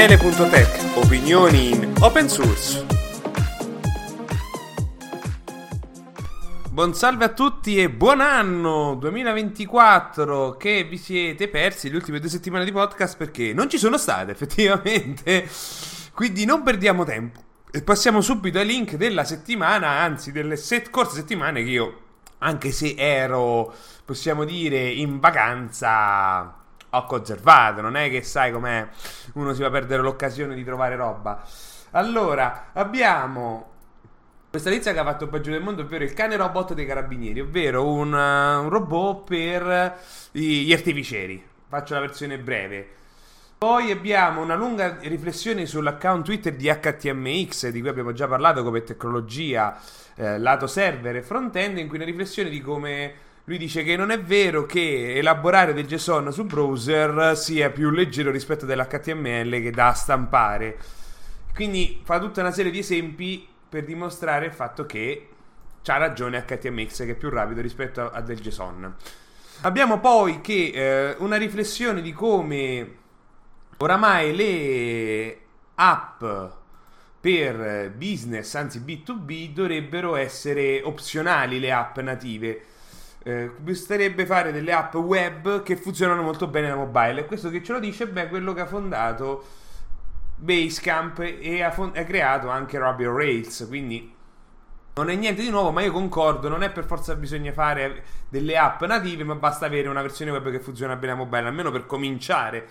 Daniele.tech, opinioni in open source. Buon salve a tutti e buon anno 2024 che vi siete persi le ultime due settimane di podcast perché non ci sono state effettivamente. Quindi non perdiamo tempo e passiamo subito ai link della settimana, anzi delle scorse settimane che io, anche se ero, possiamo dire, in vacanza ho conservato, non è che sai com'è, uno si va a perdere l'occasione di trovare roba. Allora, abbiamo questa tizia che ha fatto peggio del mondo, ovvero il cane robot dei carabinieri, ovvero un, uh, un robot per gli artificieri. Faccio la versione breve. Poi abbiamo una lunga riflessione sull'account Twitter di HTMX, di cui abbiamo già parlato come tecnologia eh, lato server e front-end, in cui una riflessione di come lui dice che non è vero che elaborare del JSON su browser sia più leggero rispetto dell'HTML che da stampare. Quindi fa tutta una serie di esempi per dimostrare il fatto che c'ha ragione HTMX che è più rapido rispetto a del JSON. Abbiamo poi che eh, una riflessione di come oramai le app per business, anzi B2B, dovrebbero essere opzionali le app native eh, basterebbe fare delle app web che funzionano molto bene da mobile. E questo che ce lo dice? Beh, quello che ha fondato Basecamp e ha, fond- ha creato anche Ruby on Rails. Quindi non è niente di nuovo, ma io concordo. Non è per forza bisogna fare delle app native, ma basta avere una versione web che funziona bene a mobile, almeno per cominciare.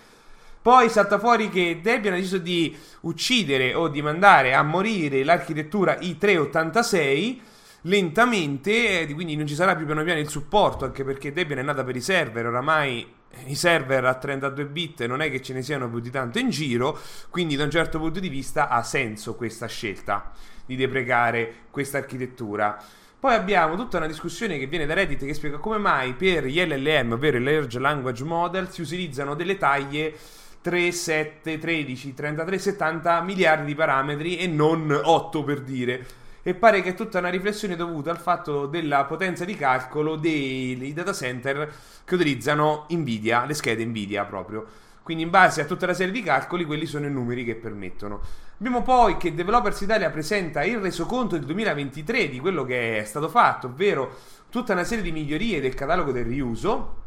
Poi salta fuori che Debian ha deciso di uccidere o di mandare a morire l'architettura i386 lentamente, eh, quindi non ci sarà più piano piano il supporto, anche perché Debian è nata per i server, oramai i server a 32 bit non è che ce ne siano più di tanto in giro, quindi da un certo punto di vista ha senso questa scelta di deprecare questa architettura. Poi abbiamo tutta una discussione che viene da Reddit che spiega come mai per gli LLM, ovvero i Large Language Model, si utilizzano delle taglie 3, 7, 13, 33, 70 miliardi di parametri e non 8 per dire e pare che è tutta una riflessione dovuta al fatto della potenza di calcolo dei data center che utilizzano Nvidia, le schede Nvidia proprio. Quindi in base a tutta la serie di calcoli quelli sono i numeri che permettono. Abbiamo poi che Developers Italia presenta il resoconto del 2023 di quello che è stato fatto, ovvero tutta una serie di migliorie del catalogo del riuso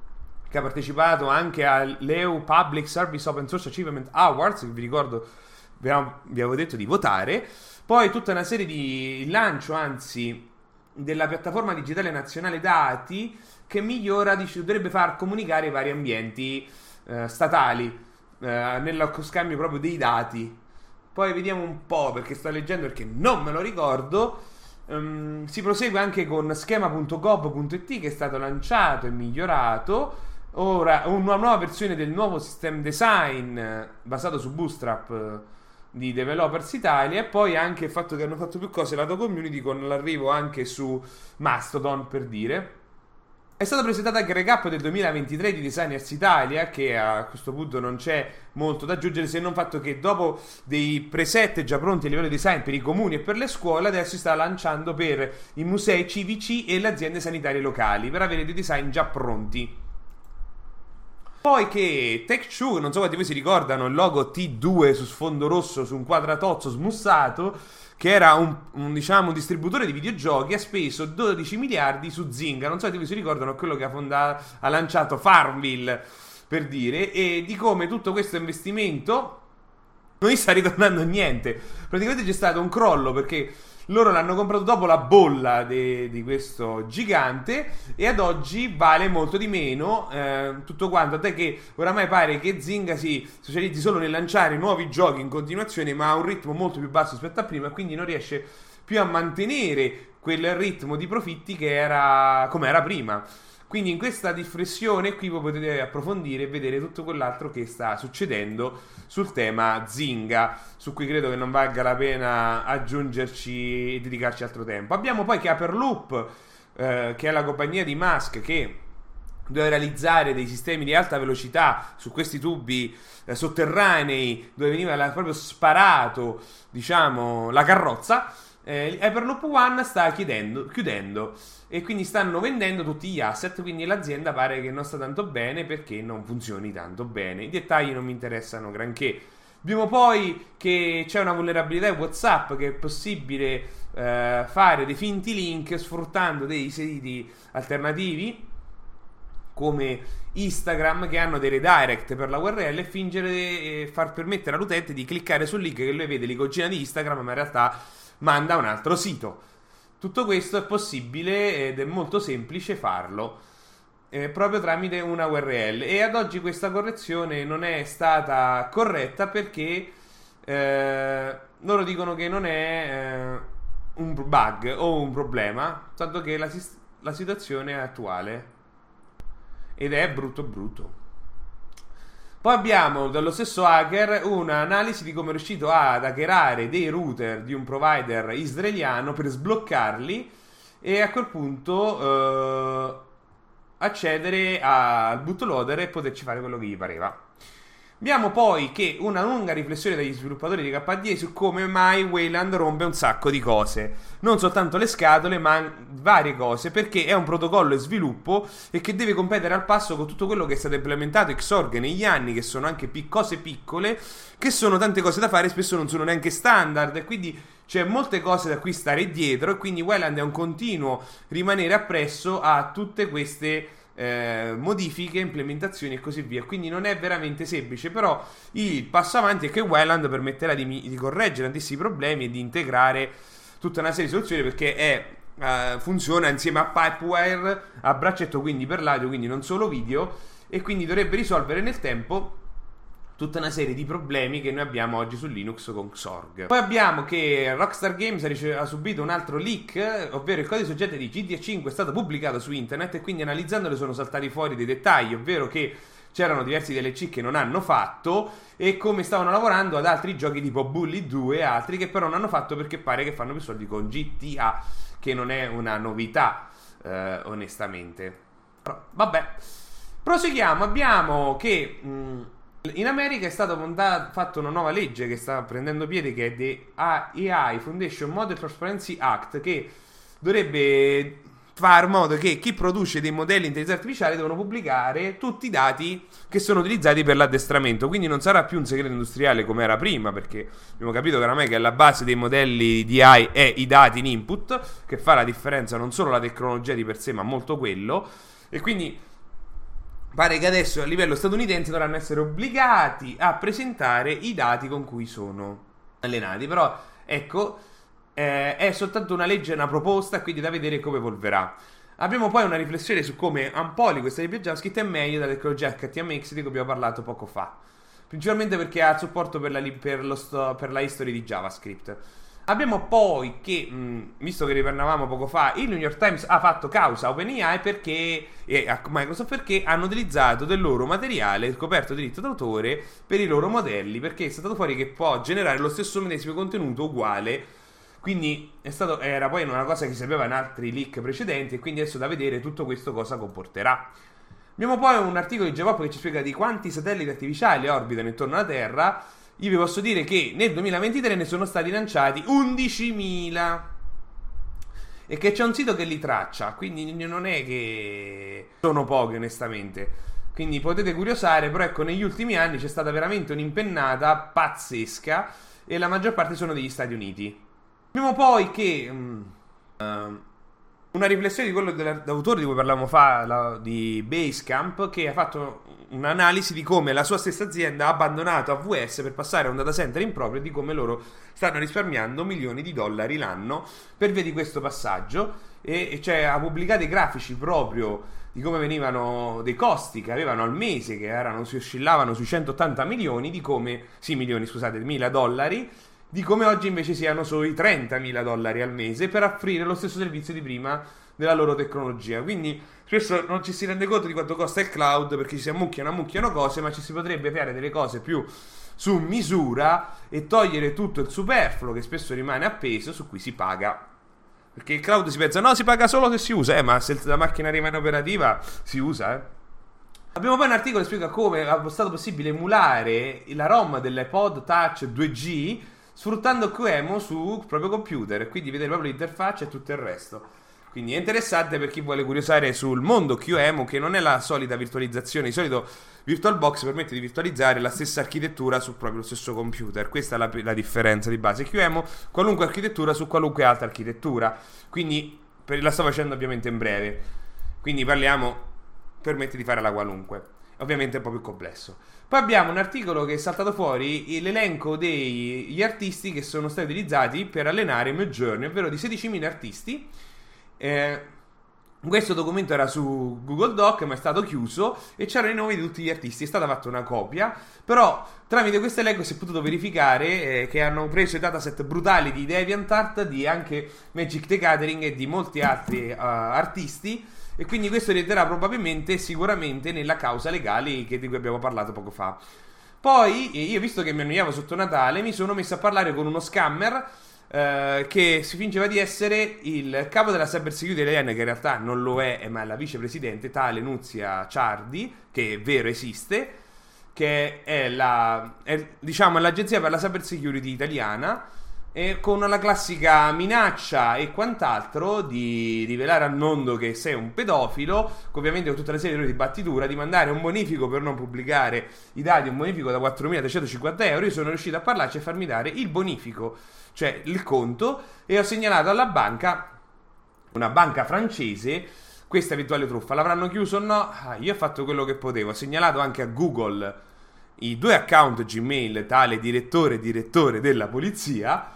che ha partecipato anche all'EU Public Service Open Source Achievement Awards, che vi ricordo vi avevo detto di votare poi tutta una serie di lancio, anzi, della piattaforma digitale nazionale dati che migliora, dice, dovrebbe far comunicare i vari ambienti eh, statali eh, nello scambio proprio dei dati. Poi vediamo un po' perché sto leggendo perché non me lo ricordo. Um, si prosegue anche con schema.gov.it che è stato lanciato e migliorato. Ora una nuova versione del nuovo system design eh, basato su Bootstrap di Developers Italia e poi anche il fatto che hanno fatto più cose lato community con l'arrivo anche su Mastodon per dire. È stata presentata anche il recap del 2023 di Designers Italia, che a questo punto non c'è molto da aggiungere, se non fatto che dopo dei preset già pronti a livello di design per i comuni e per le scuole, adesso si sta lanciando per i musei civici e le aziende sanitarie locali, per avere dei design già pronti. Poi che Tech2, non so quanti voi si ricordano, il logo T2 su sfondo rosso su un quadratozzo smussato, che era un, un, diciamo, un distributore di videogiochi, ha speso 12 miliardi su Zynga. Non so se voi si ricordano quello che ha, fondato, ha lanciato Farmville, per dire, e di come tutto questo investimento non gli sta ritornando niente. Praticamente c'è stato un crollo perché loro l'hanno comprato dopo la bolla de, di questo gigante e ad oggi vale molto di meno eh, tutto quanto. Tant'è che oramai pare che Zynga si specializzi solo nel lanciare nuovi giochi in continuazione, ma a un ritmo molto più basso rispetto a prima, quindi non riesce più a mantenere quel ritmo di profitti che era come era prima. Quindi in questa riflessione qui potete approfondire e vedere tutto quell'altro che sta succedendo sul tema Zinga, su cui credo che non valga la pena aggiungerci e dedicarci altro tempo. Abbiamo poi che Hyperloop, eh, che è la compagnia di Musk che doveva realizzare dei sistemi di alta velocità su questi tubi eh, sotterranei dove veniva la, proprio sparato, diciamo, la carrozza eh, Hyperloop One sta chiudendo, chiudendo e quindi stanno vendendo tutti gli asset, quindi l'azienda pare che non sta tanto bene perché non funzioni tanto bene. I dettagli non mi interessano granché. Abbiamo poi che c'è una vulnerabilità in WhatsApp che è possibile eh, fare dei finti link sfruttando dei siti alternativi come Instagram che hanno dei redirect per la URL e fingere e far permettere all'utente di cliccare sul link che lui vede l'icogina di Instagram ma in realtà manda a un altro sito. Tutto questo è possibile ed è molto semplice farlo eh, proprio tramite una URL e ad oggi questa correzione non è stata corretta perché eh, loro dicono che non è eh, un bug o un problema, tanto che la, la situazione è attuale ed è brutto brutto. Poi abbiamo dallo stesso hacker un'analisi di come è riuscito ad hackerare dei router di un provider israeliano per sbloccarli e a quel punto eh, accedere al bootloader e poterci fare quello che gli pareva. Abbiamo poi che una lunga riflessione degli sviluppatori di KDE su come mai Wayland rompe un sacco di cose. Non soltanto le scatole, ma varie cose, perché è un protocollo e sviluppo e che deve competere al passo con tutto quello che è stato implementato Xorg negli anni, che sono anche pic- cose piccole, che sono tante cose da fare, spesso non sono neanche standard, e quindi c'è molte cose da cui stare dietro, e quindi Wayland è un continuo rimanere appresso a tutte queste eh, modifiche, implementazioni e così via. Quindi non è veramente semplice, però il passo avanti è che Welland permetterà di, di correggere tantissimi problemi e di integrare tutta una serie di soluzioni perché è, uh, funziona insieme a Pipewire, a braccetto quindi per l'audio, quindi non solo video, e quindi dovrebbe risolvere nel tempo tutta una serie di problemi che noi abbiamo oggi su Linux con Xorg. Poi abbiamo che Rockstar Games ha, rice- ha subito un altro leak, ovvero il codice soggetto di GTA 5 è stato pubblicato su internet e quindi analizzandolo sono saltati fuori dei dettagli, ovvero che c'erano diversi DLC che non hanno fatto e come stavano lavorando ad altri giochi tipo Bully 2 e altri che però non hanno fatto perché pare che fanno più soldi con GTA, che non è una novità, eh, onestamente. Però, vabbè. Proseguiamo, abbiamo che... Mh, mm, in America è stata fatta una nuova legge che sta prendendo piede che è The AI Foundation Model Transparency Act che dovrebbe far modo che chi produce dei modelli di intelligenza artificiale devono pubblicare tutti i dati che sono utilizzati per l'addestramento. Quindi non sarà più un segreto industriale come era prima, perché abbiamo capito che oramai che la base dei modelli di AI è i dati in input, che fa la differenza non solo la tecnologia di per sé, ma molto quello. E quindi Pare che adesso a livello statunitense dovranno essere obbligati a presentare i dati con cui sono allenati. Però, ecco, eh, è soltanto una legge, una proposta, quindi da vedere come evolverà. Abbiamo poi una riflessione su come Ampoli, questa libreria JavaScript, è meglio della tecnologia HTMX di cui abbiamo parlato poco fa. Principalmente perché ha supporto per la, per, sto, per la history di JavaScript. Abbiamo poi che, mh, visto che riparlavamo poco fa, il New York Times ha fatto causa a OpenAI perché, e a Microsoft perché hanno utilizzato del loro materiale coperto diritto d'autore per i loro modelli, perché è stato fuori che può generare lo stesso medesimo contenuto uguale. Quindi stato, era poi una cosa che si sapeva in altri leak precedenti e quindi adesso da vedere tutto questo cosa comporterà. Abbiamo poi un articolo di Jepop che ci spiega di quanti satelliti artificiali orbitano intorno alla Terra io vi posso dire che nel 2023 ne sono stati lanciati 11.000 e che c'è un sito che li traccia, quindi non è che sono pochi onestamente. Quindi potete curiosare, però ecco, negli ultimi anni c'è stata veramente un'impennata pazzesca e la maggior parte sono degli Stati Uniti. Abbiamo poi che... Um, uh, una riflessione di quello dell'autore di cui parlavamo fa, la, di Basecamp, che ha fatto un'analisi di come la sua stessa azienda ha abbandonato AWS per passare a un data center in proprio e di come loro stanno risparmiando milioni di dollari l'anno per via di questo passaggio. E, e cioè ha pubblicato i grafici proprio di come venivano dei costi che avevano al mese, che erano, si oscillavano sui 180 milioni, di come, sì milioni scusate, mila dollari, di come oggi invece siano sui 30.000 dollari al mese per offrire lo stesso servizio di prima della loro tecnologia. Quindi spesso non ci si rende conto di quanto costa il cloud perché ci si ammucchiano, ammucchiano cose, ma ci si potrebbe fare delle cose più su misura e togliere tutto il superfluo che spesso rimane appeso su cui si paga. Perché il cloud si pensa, no, si paga solo se si usa, eh, ma se la macchina rimane operativa si usa, eh. Abbiamo poi un articolo che spiega come è stato possibile emulare la ROM dell'iPod Touch 2G sfruttando QEMU sul proprio computer, quindi vedere proprio l'interfaccia e tutto il resto. Quindi è interessante per chi vuole curiosare sul mondo QEMU, che non è la solita virtualizzazione. Di solito VirtualBox permette di virtualizzare la stessa architettura su proprio lo stesso computer. Questa è la, la differenza di base. QEMU, qualunque architettura su qualunque altra architettura. Quindi per, la sto facendo ovviamente in breve. Quindi parliamo, permette di fare la qualunque. Ovviamente è un po' più complesso. Poi abbiamo un articolo che è saltato fuori l'elenco degli artisti che sono stati utilizzati per allenare Midjourney, ovvero di 16.000 artisti eh, questo documento era su Google Doc, ma è stato chiuso e c'erano i nomi di tutti gli artisti. È stata fatta una copia, però tramite questo elenco si è potuto verificare eh, che hanno preso i dataset brutali di DeviantArt, di anche Magic the Gathering e di molti altri uh, artisti. E quindi questo rientrerà probabilmente, sicuramente, nella causa legale di cui abbiamo parlato poco fa. Poi, io visto che mi annoiavo sotto Natale, mi sono messo a parlare con uno scammer eh, che si fingeva di essere il capo della cyber security italiana, che in realtà non lo è, ma è la vicepresidente, tale Nuzia Ciardi, che è vero esiste, che è, la, è diciamo, l'agenzia per la cyber security italiana. E con la classica minaccia e quant'altro di rivelare al mondo che sei un pedofilo, ovviamente con tutta la serie di battitura, di mandare un bonifico per non pubblicare i dati, un bonifico da 4.350 euro, io sono riuscito a parlarci e farmi dare il bonifico cioè il conto, e ho segnalato alla banca, una banca francese, questa eventuale truffa. L'avranno chiuso o no? Ah, io ho fatto quello che potevo, ho segnalato anche a Google i due account Gmail, tale direttore e direttore della polizia.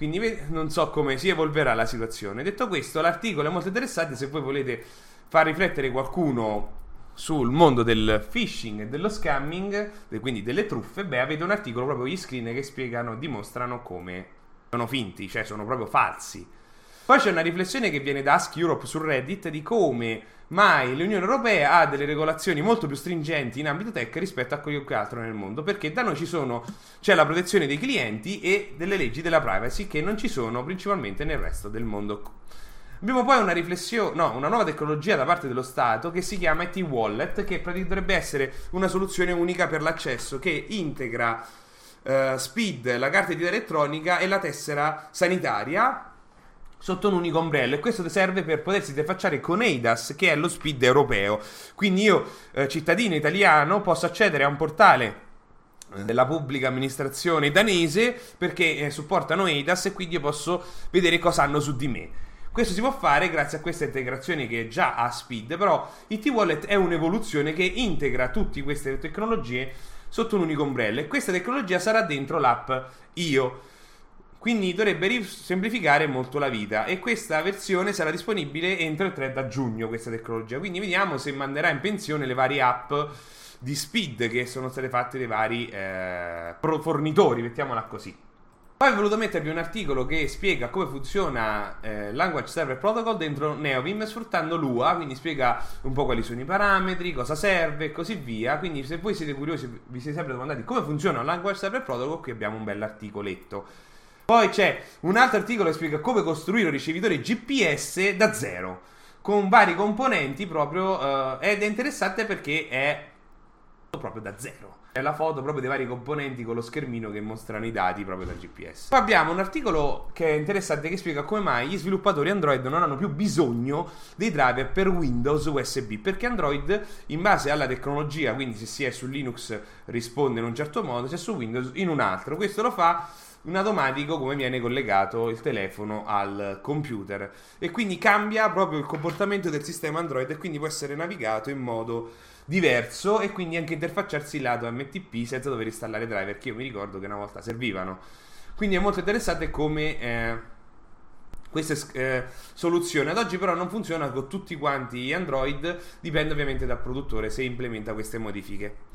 Quindi non so come si evolverà la situazione. Detto questo, l'articolo è molto interessante. Se voi volete far riflettere qualcuno sul mondo del phishing e dello scamming, quindi delle truffe, beh, avete un articolo proprio gli screen che spiegano, dimostrano come sono finti, cioè sono proprio falsi. Poi c'è una riflessione che viene da Ask Europe su Reddit di come mai l'Unione Europea ha delle regolazioni molto più stringenti in ambito tech rispetto a qualunque altro nel mondo, perché da noi ci sono, c'è la protezione dei clienti e delle leggi della privacy che non ci sono principalmente nel resto del mondo. Abbiamo poi una riflessione, no, una nuova tecnologia da parte dello Stato che si chiama IT Wallet, che dovrebbe essere una soluzione unica per l'accesso che integra uh, Speed, la carta di elettronica e la tessera sanitaria sotto un unico ombrello e questo serve per potersi interfacciare con EIDAS che è lo SPID europeo. Quindi io, eh, cittadino italiano, posso accedere a un portale eh, della pubblica amministrazione danese perché eh, supportano EIDAS e quindi io posso vedere cosa hanno su di me. Questo si può fare grazie a questa integrazione che già ha Speed, però IT Wallet è un'evoluzione che integra tutte queste tecnologie sotto un unico ombrello e questa tecnologia sarà dentro l'app Io. Quindi dovrebbe semplificare molto la vita e questa versione sarà disponibile entro il 30 giugno questa tecnologia. Quindi vediamo se manderà in pensione le varie app di speed che sono state fatte dai vari eh, fornitori, mettiamola così. Poi ho voluto mettervi un articolo che spiega come funziona eh, Language Server Protocol dentro Neovim sfruttando Lua, quindi spiega un po' quali sono i parametri, cosa serve e così via. Quindi se voi siete curiosi, vi siete sempre domandati come funziona Language Server Protocol, qui abbiamo un bell'articoletto. Poi c'è un altro articolo che spiega come costruire un ricevitore GPS da zero, con vari componenti proprio, eh, ed è interessante perché è proprio da zero. È la foto proprio dei vari componenti con lo schermino che mostrano i dati proprio dal GPS. Poi abbiamo un articolo che è interessante che spiega come mai gli sviluppatori Android non hanno più bisogno dei driver per Windows USB, perché Android in base alla tecnologia, quindi se si è su Linux risponde in un certo modo, se è su Windows in un altro. Questo lo fa in automatico come viene collegato il telefono al computer e quindi cambia proprio il comportamento del sistema Android e quindi può essere navigato in modo diverso e quindi anche interfacciarsi lato MTP senza dover installare driver che io mi ricordo che una volta servivano. Quindi è molto interessante come eh, queste eh, soluzioni. Ad oggi però non funziona con tutti quanti Android, dipende ovviamente dal produttore se implementa queste modifiche.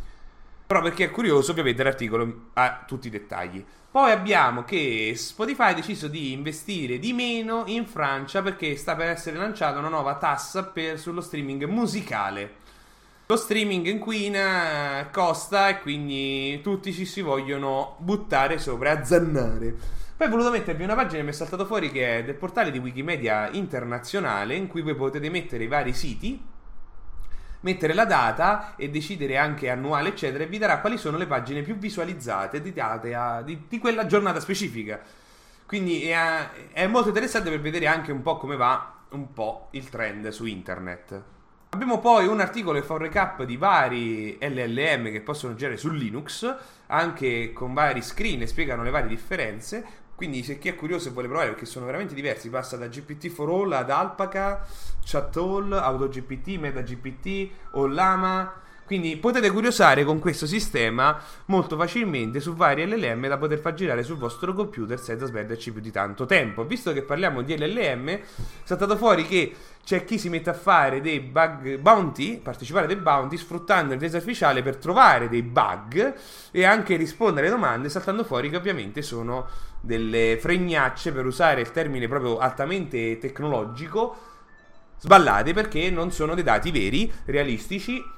Però perché è curioso, ovviamente l'articolo ha tutti i dettagli. Poi abbiamo che Spotify ha deciso di investire di meno in Francia perché sta per essere lanciata una nuova tassa per, sullo streaming musicale. Lo streaming inquina, eh, costa e quindi tutti ci si vogliono buttare sopra, azzannare. Poi ho voluto mettervi una pagina che mi è saltato fuori che è del portale di Wikimedia internazionale in cui voi potete mettere i vari siti, mettere la data e decidere anche annuale eccetera e vi darà quali sono le pagine più visualizzate di, a, di, di quella giornata specifica. Quindi è, è molto interessante per vedere anche un po' come va un po' il trend su internet. Abbiamo poi un articolo che fa un recap di vari LLM che possono girare su Linux, anche con vari screen e spiegano le varie differenze. Quindi se chi è curioso e vuole provare, perché sono veramente diversi, passa da GPT4All ad Alpaca, ChatAll, AutoGPT, MetaGPT, Ollama quindi potete curiosare con questo sistema molto facilmente su vari LLM da poter far girare sul vostro computer senza sperderci più di tanto tempo. Visto che parliamo di LLM, è saltato fuori che c'è chi si mette a fare dei bug bounty, partecipare a dei bounty sfruttando l'intelligenza artificiale per trovare dei bug e anche rispondere alle domande, saltando fuori che ovviamente sono delle fregnacce per usare il termine proprio altamente tecnologico sballate perché non sono dei dati veri, realistici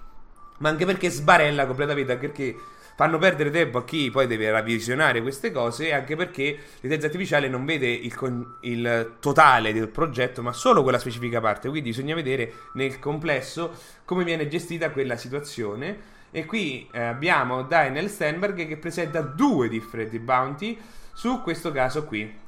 ma anche perché sbarella completamente, anche perché fanno perdere tempo a chi poi deve ravvisionare queste cose e anche perché l'intelligenza artificiale non vede il, con- il, totale del progetto ma solo quella specifica parte. Quindi bisogna vedere nel complesso come viene gestita quella situazione. E qui eh, abbiamo Daniel Stenberg che presenta due differenti bounty su questo caso qui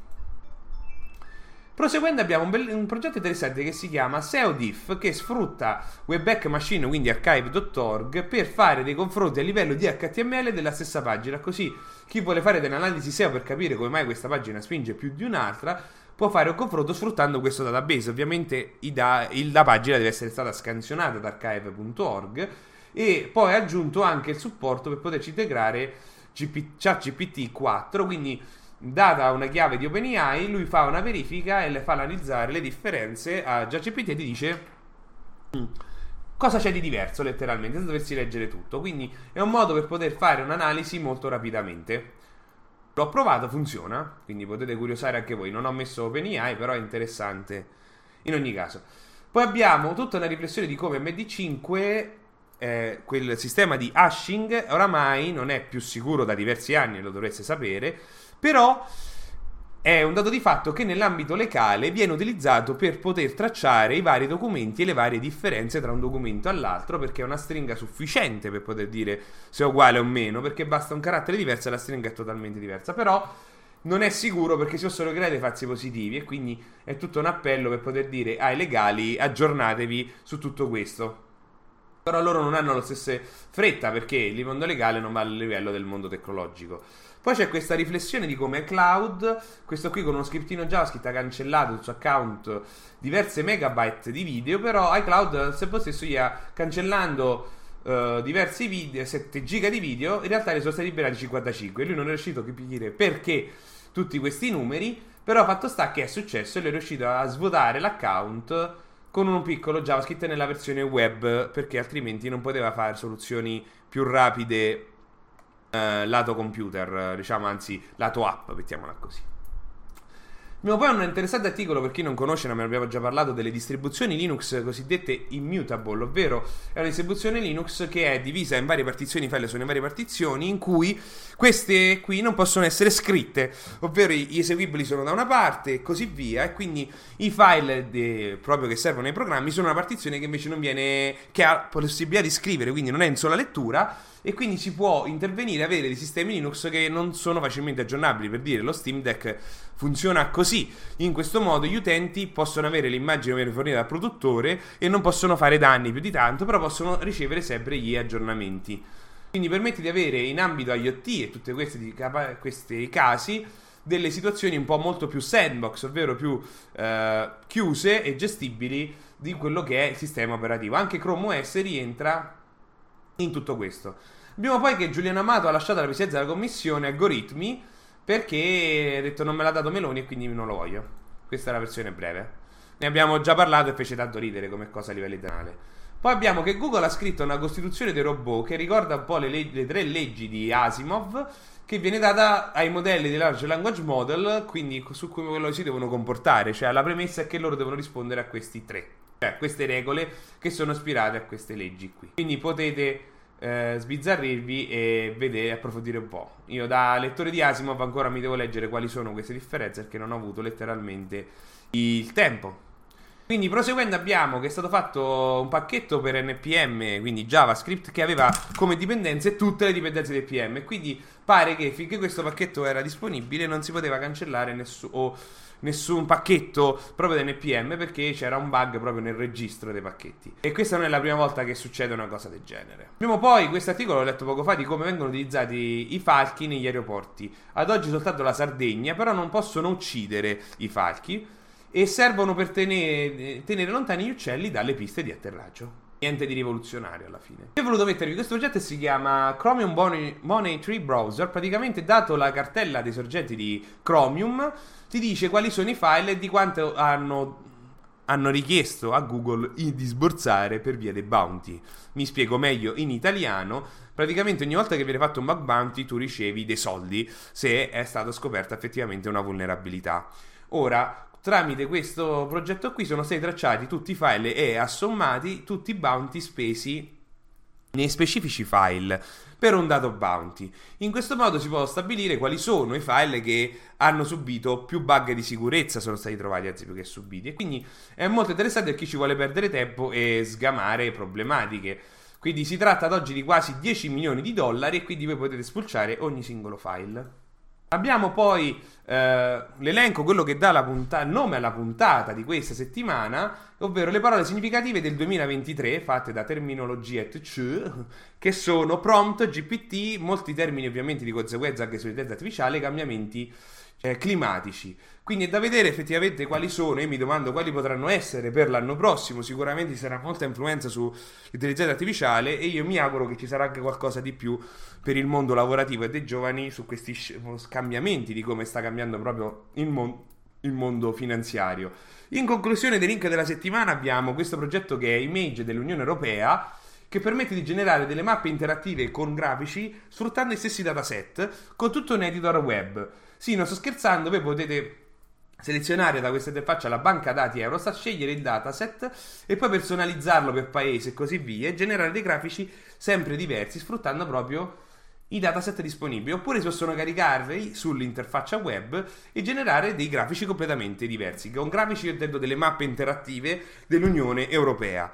Proseguendo abbiamo un, bel, un, progetto interessante che si chiama SEODIF che sfrutta Webback Machine, quindi archive.org, per fare dei confronti a livello di HTML della stessa pagina. Così chi vuole fare delle analisi SEO per capire come mai questa pagina spinge più di un'altra può fare un confronto sfruttando questo database. Ovviamente da, il, la pagina deve essere stata scansionata da archive.org e poi ha aggiunto anche il supporto per poterci integrare GP, ChatGPT 4, quindi data una chiave di OpenAI, lui fa una verifica e le fa analizzare le differenze a ChatGPT e ti dice mm, cosa c'è di diverso letteralmente, senza doversi leggere tutto. Quindi è un modo per poter fare un'analisi molto rapidamente. L'ho provato, funziona, quindi potete curiosare anche voi. Non ho messo OpenAI, però è interessante in ogni caso. Poi abbiamo tutta una riflessione di come MD5 eh, quel sistema di hashing oramai non è più sicuro da diversi anni, lo dovreste sapere, però è un dato di fatto che nell'ambito legale viene utilizzato per poter tracciare i vari documenti e le varie differenze tra un documento all'altro perché è una stringa sufficiente per poter dire se è uguale o meno perché basta un carattere diverso e la stringa è totalmente diversa. Però non è sicuro perché si possono creare dei falsi positivi e quindi è tutto un appello per poter dire ai legali aggiornatevi su tutto questo. Però loro non hanno la stessa fretta perché il mondo legale non va al livello del mondo tecnologico poi c'è questa riflessione di come Cloud, questo qui con uno scriptino JavaScript ha cancellato il suo account diverse megabyte di video, però iCloud al tempo stesso gli ha cancellando uh, diversi video, 7 giga di video, in realtà ne sono stati liberati 55 e lui non è riuscito a capire perché tutti questi numeri, però fatto sta che è successo e lui è riuscito a svuotare l'account con un piccolo JavaScript nella versione web perché altrimenti non poteva fare soluzioni più rapide lato computer, diciamo, anzi, lato app, mettiamola così. Abbiamo poi un interessante articolo per chi non conosce, ne abbiamo già parlato, delle distribuzioni Linux cosiddette immutable, ovvero è una distribuzione Linux che è divisa in varie partizioni, file sono in varie partizioni, in cui queste qui non possono essere scritte, ovvero gli eseguibili sono da una parte e così via, e quindi i file de, proprio che servono ai programmi sono una partizione che invece non viene, che ha possibilità di scrivere, quindi non è in sola lettura, e quindi si può intervenire e avere dei sistemi Linux che non sono facilmente aggiornabili. Per dire, lo Steam Deck funziona così. In questo modo gli utenti possono avere l'immagine che viene fornita dal produttore e non possono fare danni più di tanto, però possono ricevere sempre gli aggiornamenti. Quindi permette di avere in ambito IoT e tutti questi, questi casi delle situazioni un po' molto più sandbox, ovvero più eh, chiuse e gestibili di quello che è il sistema operativo. Anche Chrome OS rientra in tutto questo. Abbiamo poi che Giuliano Amato ha lasciato la presidenza della commissione algoritmi perché ha detto non me l'ha dato Meloni e quindi non lo voglio. Questa è la versione breve. Ne abbiamo già parlato e fece tanto ridere come cosa a livello internazionale. Poi abbiamo che Google ha scritto una costituzione dei robot che ricorda un po' le, leg- le tre leggi di Asimov che viene data ai modelli di large language model, quindi su come si devono comportare, cioè la premessa è che loro devono rispondere a questi tre, cioè queste regole che sono ispirate a queste leggi qui. Quindi potete eh, sbizzarrirvi e vedere, approfondire un po'. Io da lettore di Asimov ancora mi devo leggere quali sono queste differenze perché non ho avuto letteralmente il tempo. Quindi proseguendo abbiamo che è stato fatto un pacchetto per NPM, quindi JavaScript, che aveva come dipendenze tutte le dipendenze del PM. Quindi pare che finché questo pacchetto era disponibile non si poteva cancellare nessuno. O nessun pacchetto proprio da NPM perché c'era un bug proprio nel registro dei pacchetti. E questa non è la prima volta che succede una cosa del genere. Abbiamo poi questo articolo, l'ho letto poco fa, di come vengono utilizzati i falchi negli aeroporti. Ad oggi soltanto la Sardegna, però non possono uccidere i falchi e servono per tenere, tenere lontani gli uccelli dalle piste di atterraggio. Niente di rivoluzionario alla fine. Io ho voluto mettervi questo progetto e si chiama Chromium Money Tree Browser. Praticamente, dato la cartella dei sorgenti di Chromium, ti dice quali sono i file e di quanto hanno, hanno richiesto a Google di sborsare per via dei bounty. Mi spiego meglio in italiano. Praticamente ogni volta che viene fatto un bug bounty tu ricevi dei soldi se è stata scoperta effettivamente una vulnerabilità. Ora, Tramite questo progetto qui sono stati tracciati tutti i file e assommati tutti i bounty spesi nei specifici file per un dato bounty. In questo modo si può stabilire quali sono i file che hanno subito più bug di sicurezza sono stati trovati anziché che subiti e quindi è molto interessante per chi ci vuole perdere tempo e sgamare problematiche. Quindi si tratta ad oggi di quasi 10 milioni di dollari e quindi voi potete spulciare ogni singolo file. Abbiamo poi eh, l'elenco, quello che dà punta- il nome alla puntata di questa settimana, ovvero le parole significative del 2023 fatte da Terminologia etc, che sono prompt, GPT, molti termini ovviamente di conseguenza anche sull'intelligenza artificiale, cambiamenti eh, climatici. Quindi è da vedere effettivamente quali sono, e mi domando quali potranno essere per l'anno prossimo, sicuramente ci sarà molta influenza sull'intelligenza artificiale e io mi auguro che ci sarà anche qualcosa di più per il mondo lavorativo e dei giovani su questi cambiamenti di come sta cambiando proprio il, mon- il mondo finanziario. In conclusione del link della settimana abbiamo questo progetto che è Image dell'Unione Europea che permette di generare delle mappe interattive con grafici sfruttando i stessi dataset con tutto un editor web. Sì, non sto scherzando, voi potete selezionare da questa interfaccia la banca dati Eurostat, scegliere il dataset e poi personalizzarlo per paese e così via e generare dei grafici sempre diversi sfruttando proprio i dataset disponibili. Oppure si possono caricarli sull'interfaccia web e generare dei grafici completamente diversi con grafici io intendo delle mappe interattive dell'Unione Europea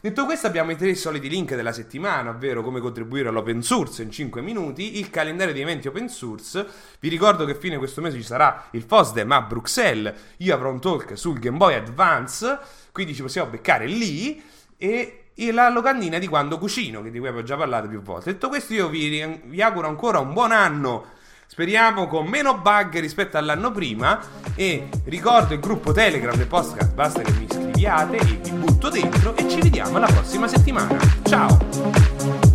Detto questo abbiamo i tre soliti link della settimana, ovvero come contribuire all'open source in 5 minuti, il calendario di eventi open source, vi ricordo che fine questo mese ci sarà il FOSDEM a Bruxelles, io avrò un talk sul Game Boy Advance, quindi ci possiamo beccare lì, e e la locandina di quando cucino, di cui avevo già parlato più volte. Detto questo, io vi, vi, auguro ancora un buon anno. Speriamo con meno bug rispetto all'anno prima. E ricordo il gruppo Telegram del podcast. Basta che mi iscriviate e vi butto dentro. E ci vediamo la prossima settimana. Ciao!